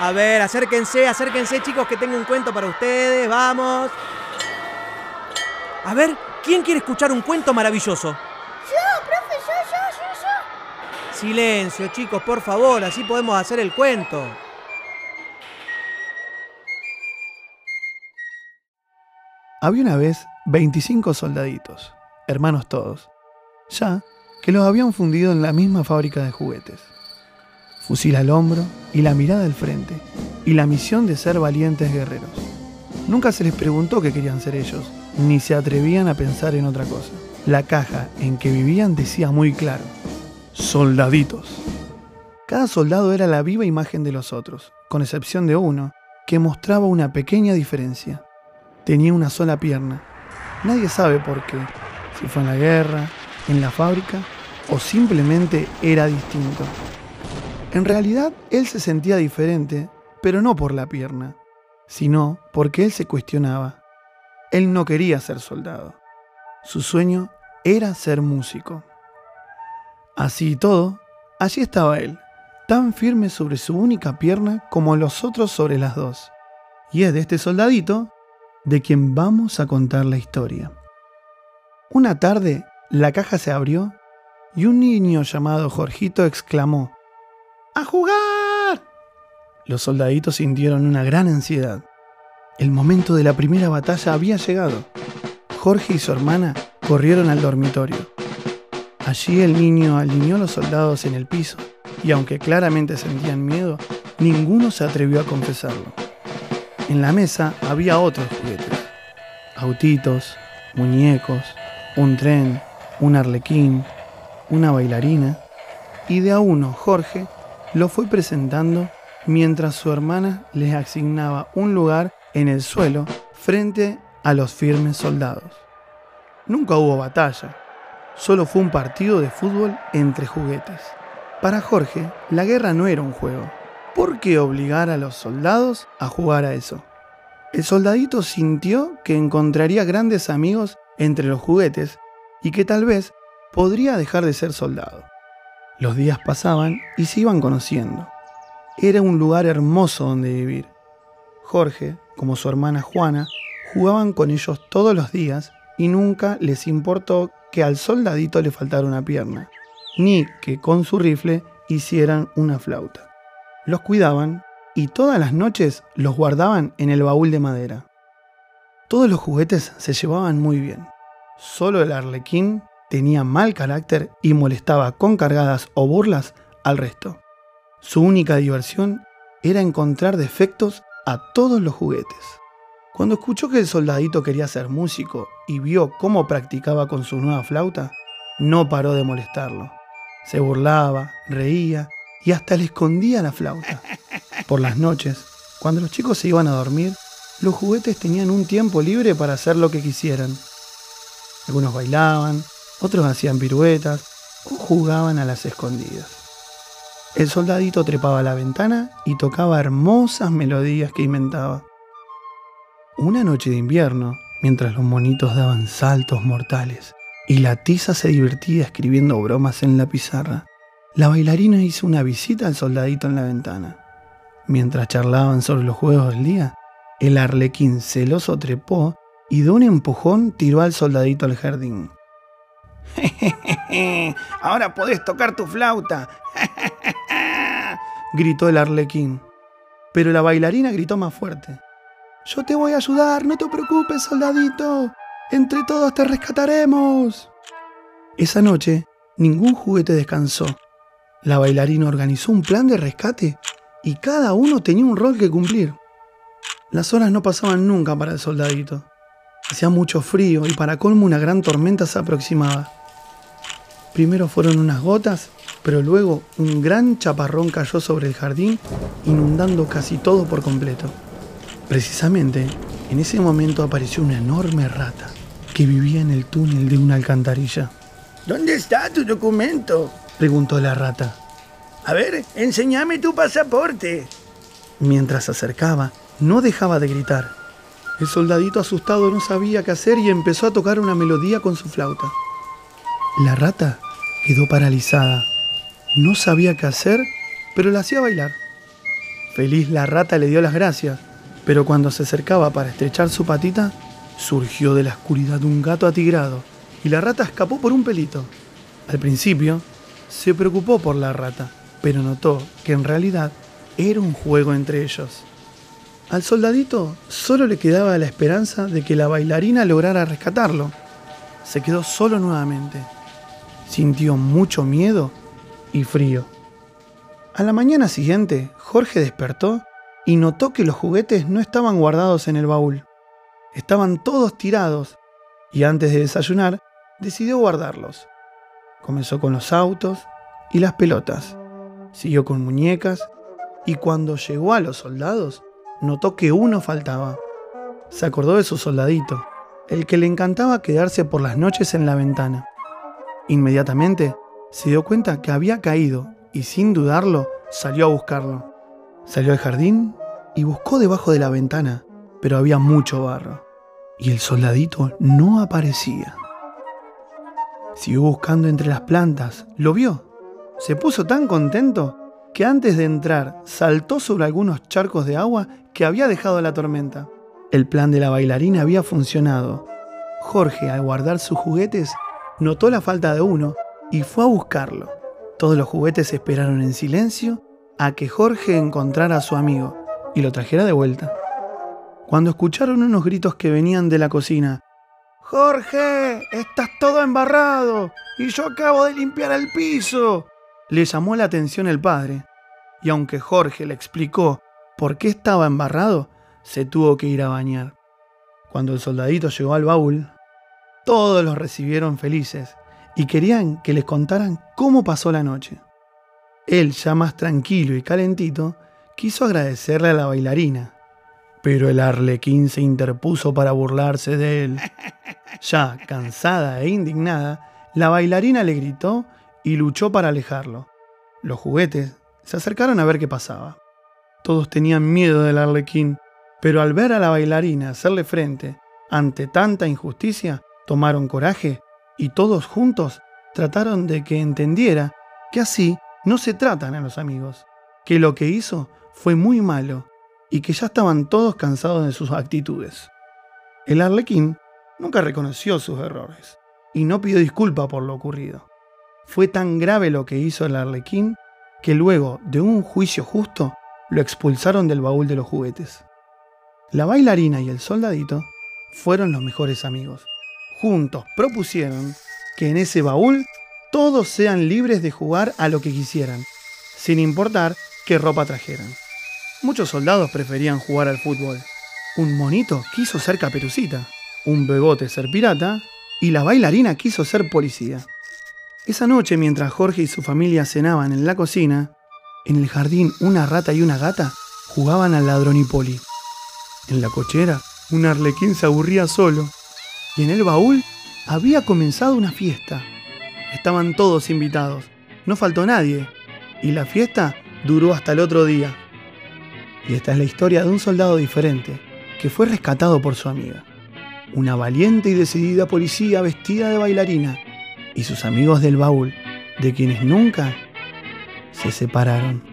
A ver, acérquense, acérquense chicos que tengo un cuento para ustedes, vamos. A ver, ¿quién quiere escuchar un cuento maravilloso? Yo, profe, yo, yo, yo, yo. Silencio chicos, por favor, así podemos hacer el cuento. Había una vez 25 soldaditos, hermanos todos, ya que los habían fundido en la misma fábrica de juguetes. Fusil al hombro y la mirada al frente, y la misión de ser valientes guerreros. Nunca se les preguntó qué querían ser ellos, ni se atrevían a pensar en otra cosa. La caja en que vivían decía muy claro, soldaditos. Cada soldado era la viva imagen de los otros, con excepción de uno, que mostraba una pequeña diferencia. Tenía una sola pierna. Nadie sabe por qué, si fue en la guerra, en la fábrica o simplemente era distinto. En realidad él se sentía diferente, pero no por la pierna, sino porque él se cuestionaba. Él no quería ser soldado. Su sueño era ser músico. Así y todo, allí estaba él, tan firme sobre su única pierna como los otros sobre las dos. Y es de este soldadito de quien vamos a contar la historia. Una tarde, la caja se abrió y un niño llamado Jorgito exclamó, ¡A jugar! Los soldaditos sintieron una gran ansiedad. El momento de la primera batalla había llegado. Jorge y su hermana corrieron al dormitorio. Allí el niño alineó a los soldados en el piso y aunque claramente sentían miedo, ninguno se atrevió a confesarlo. En la mesa había otros juguetes. Autitos, muñecos, un tren, un arlequín, una bailarina. Y de a uno Jorge lo fue presentando mientras su hermana les asignaba un lugar en el suelo frente a los firmes soldados. Nunca hubo batalla, solo fue un partido de fútbol entre juguetes. Para Jorge, la guerra no era un juego. ¿Por qué obligar a los soldados a jugar a eso? El soldadito sintió que encontraría grandes amigos entre los juguetes y que tal vez podría dejar de ser soldado. Los días pasaban y se iban conociendo. Era un lugar hermoso donde vivir. Jorge, como su hermana Juana, jugaban con ellos todos los días y nunca les importó que al soldadito le faltara una pierna, ni que con su rifle hicieran una flauta. Los cuidaban y todas las noches los guardaban en el baúl de madera. Todos los juguetes se llevaban muy bien. Solo el arlequín tenía mal carácter y molestaba con cargadas o burlas al resto. Su única diversión era encontrar defectos a todos los juguetes. Cuando escuchó que el soldadito quería ser músico y vio cómo practicaba con su nueva flauta, no paró de molestarlo. Se burlaba, reía y hasta le escondía la flauta. Por las noches, cuando los chicos se iban a dormir, los juguetes tenían un tiempo libre para hacer lo que quisieran. Algunos bailaban, otros hacían piruetas o jugaban a las escondidas. El soldadito trepaba a la ventana y tocaba hermosas melodías que inventaba. Una noche de invierno, mientras los monitos daban saltos mortales y la tiza se divertía escribiendo bromas en la pizarra, la bailarina hizo una visita al soldadito en la ventana. Mientras charlaban sobre los juegos del día, el arlequín celoso trepó y de un empujón tiró al soldadito al jardín. Ahora podés tocar tu flauta, gritó el arlequín. Pero la bailarina gritó más fuerte. Yo te voy a ayudar, no te preocupes, soldadito. Entre todos te rescataremos. Esa noche, ningún juguete descansó. La bailarina organizó un plan de rescate y cada uno tenía un rol que cumplir. Las horas no pasaban nunca para el soldadito. Hacía mucho frío y para colmo una gran tormenta se aproximaba. Primero fueron unas gotas, pero luego un gran chaparrón cayó sobre el jardín, inundando casi todo por completo. Precisamente, en ese momento apareció una enorme rata que vivía en el túnel de una alcantarilla. ¿Dónde está tu documento? preguntó la rata. A ver, enséñame tu pasaporte. Mientras se acercaba, no dejaba de gritar. El soldadito asustado no sabía qué hacer y empezó a tocar una melodía con su flauta. La rata quedó paralizada. No sabía qué hacer, pero la hacía bailar. Feliz la rata le dio las gracias, pero cuando se acercaba para estrechar su patita, surgió de la oscuridad un gato atigrado y la rata escapó por un pelito. Al principio, se preocupó por la rata, pero notó que en realidad era un juego entre ellos. Al soldadito solo le quedaba la esperanza de que la bailarina lograra rescatarlo. Se quedó solo nuevamente. Sintió mucho miedo y frío. A la mañana siguiente, Jorge despertó y notó que los juguetes no estaban guardados en el baúl. Estaban todos tirados y antes de desayunar decidió guardarlos. Comenzó con los autos y las pelotas, siguió con muñecas y cuando llegó a los soldados notó que uno faltaba. Se acordó de su soldadito, el que le encantaba quedarse por las noches en la ventana. Inmediatamente se dio cuenta que había caído y sin dudarlo salió a buscarlo. Salió al jardín y buscó debajo de la ventana, pero había mucho barro y el soldadito no aparecía. Siguió buscando entre las plantas, lo vio. Se puso tan contento que antes de entrar saltó sobre algunos charcos de agua que había dejado la tormenta. El plan de la bailarina había funcionado. Jorge, al guardar sus juguetes, notó la falta de uno y fue a buscarlo. Todos los juguetes esperaron en silencio a que Jorge encontrara a su amigo y lo trajera de vuelta. Cuando escucharon unos gritos que venían de la cocina, Jorge, estás todo embarrado y yo acabo de limpiar el piso. Le llamó la atención el padre, y aunque Jorge le explicó por qué estaba embarrado, se tuvo que ir a bañar. Cuando el soldadito llegó al baúl, todos los recibieron felices y querían que les contaran cómo pasó la noche. Él, ya más tranquilo y calentito, quiso agradecerle a la bailarina, pero el arlequín se interpuso para burlarse de él. Ya cansada e indignada, la bailarina le gritó y luchó para alejarlo. Los juguetes se acercaron a ver qué pasaba. Todos tenían miedo del arlequín, pero al ver a la bailarina hacerle frente ante tanta injusticia, tomaron coraje y todos juntos trataron de que entendiera que así no se tratan a los amigos, que lo que hizo fue muy malo y que ya estaban todos cansados de sus actitudes. El arlequín nunca reconoció sus errores y no pidió disculpa por lo ocurrido. Fue tan grave lo que hizo el arlequín que luego de un juicio justo lo expulsaron del baúl de los juguetes. La bailarina y el soldadito fueron los mejores amigos. Juntos propusieron que en ese baúl todos sean libres de jugar a lo que quisieran, sin importar qué ropa trajeran. Muchos soldados preferían jugar al fútbol. Un monito quiso ser caperucita, un bebote ser pirata y la bailarina quiso ser policía. Esa noche, mientras Jorge y su familia cenaban en la cocina, en el jardín una rata y una gata jugaban al ladrón y poli. En la cochera, un arlequín se aburría solo y en el baúl había comenzado una fiesta. Estaban todos invitados, no faltó nadie y la fiesta duró hasta el otro día. Y esta es la historia de un soldado diferente que fue rescatado por su amiga. Una valiente y decidida policía vestida de bailarina y sus amigos del baúl, de quienes nunca se separaron.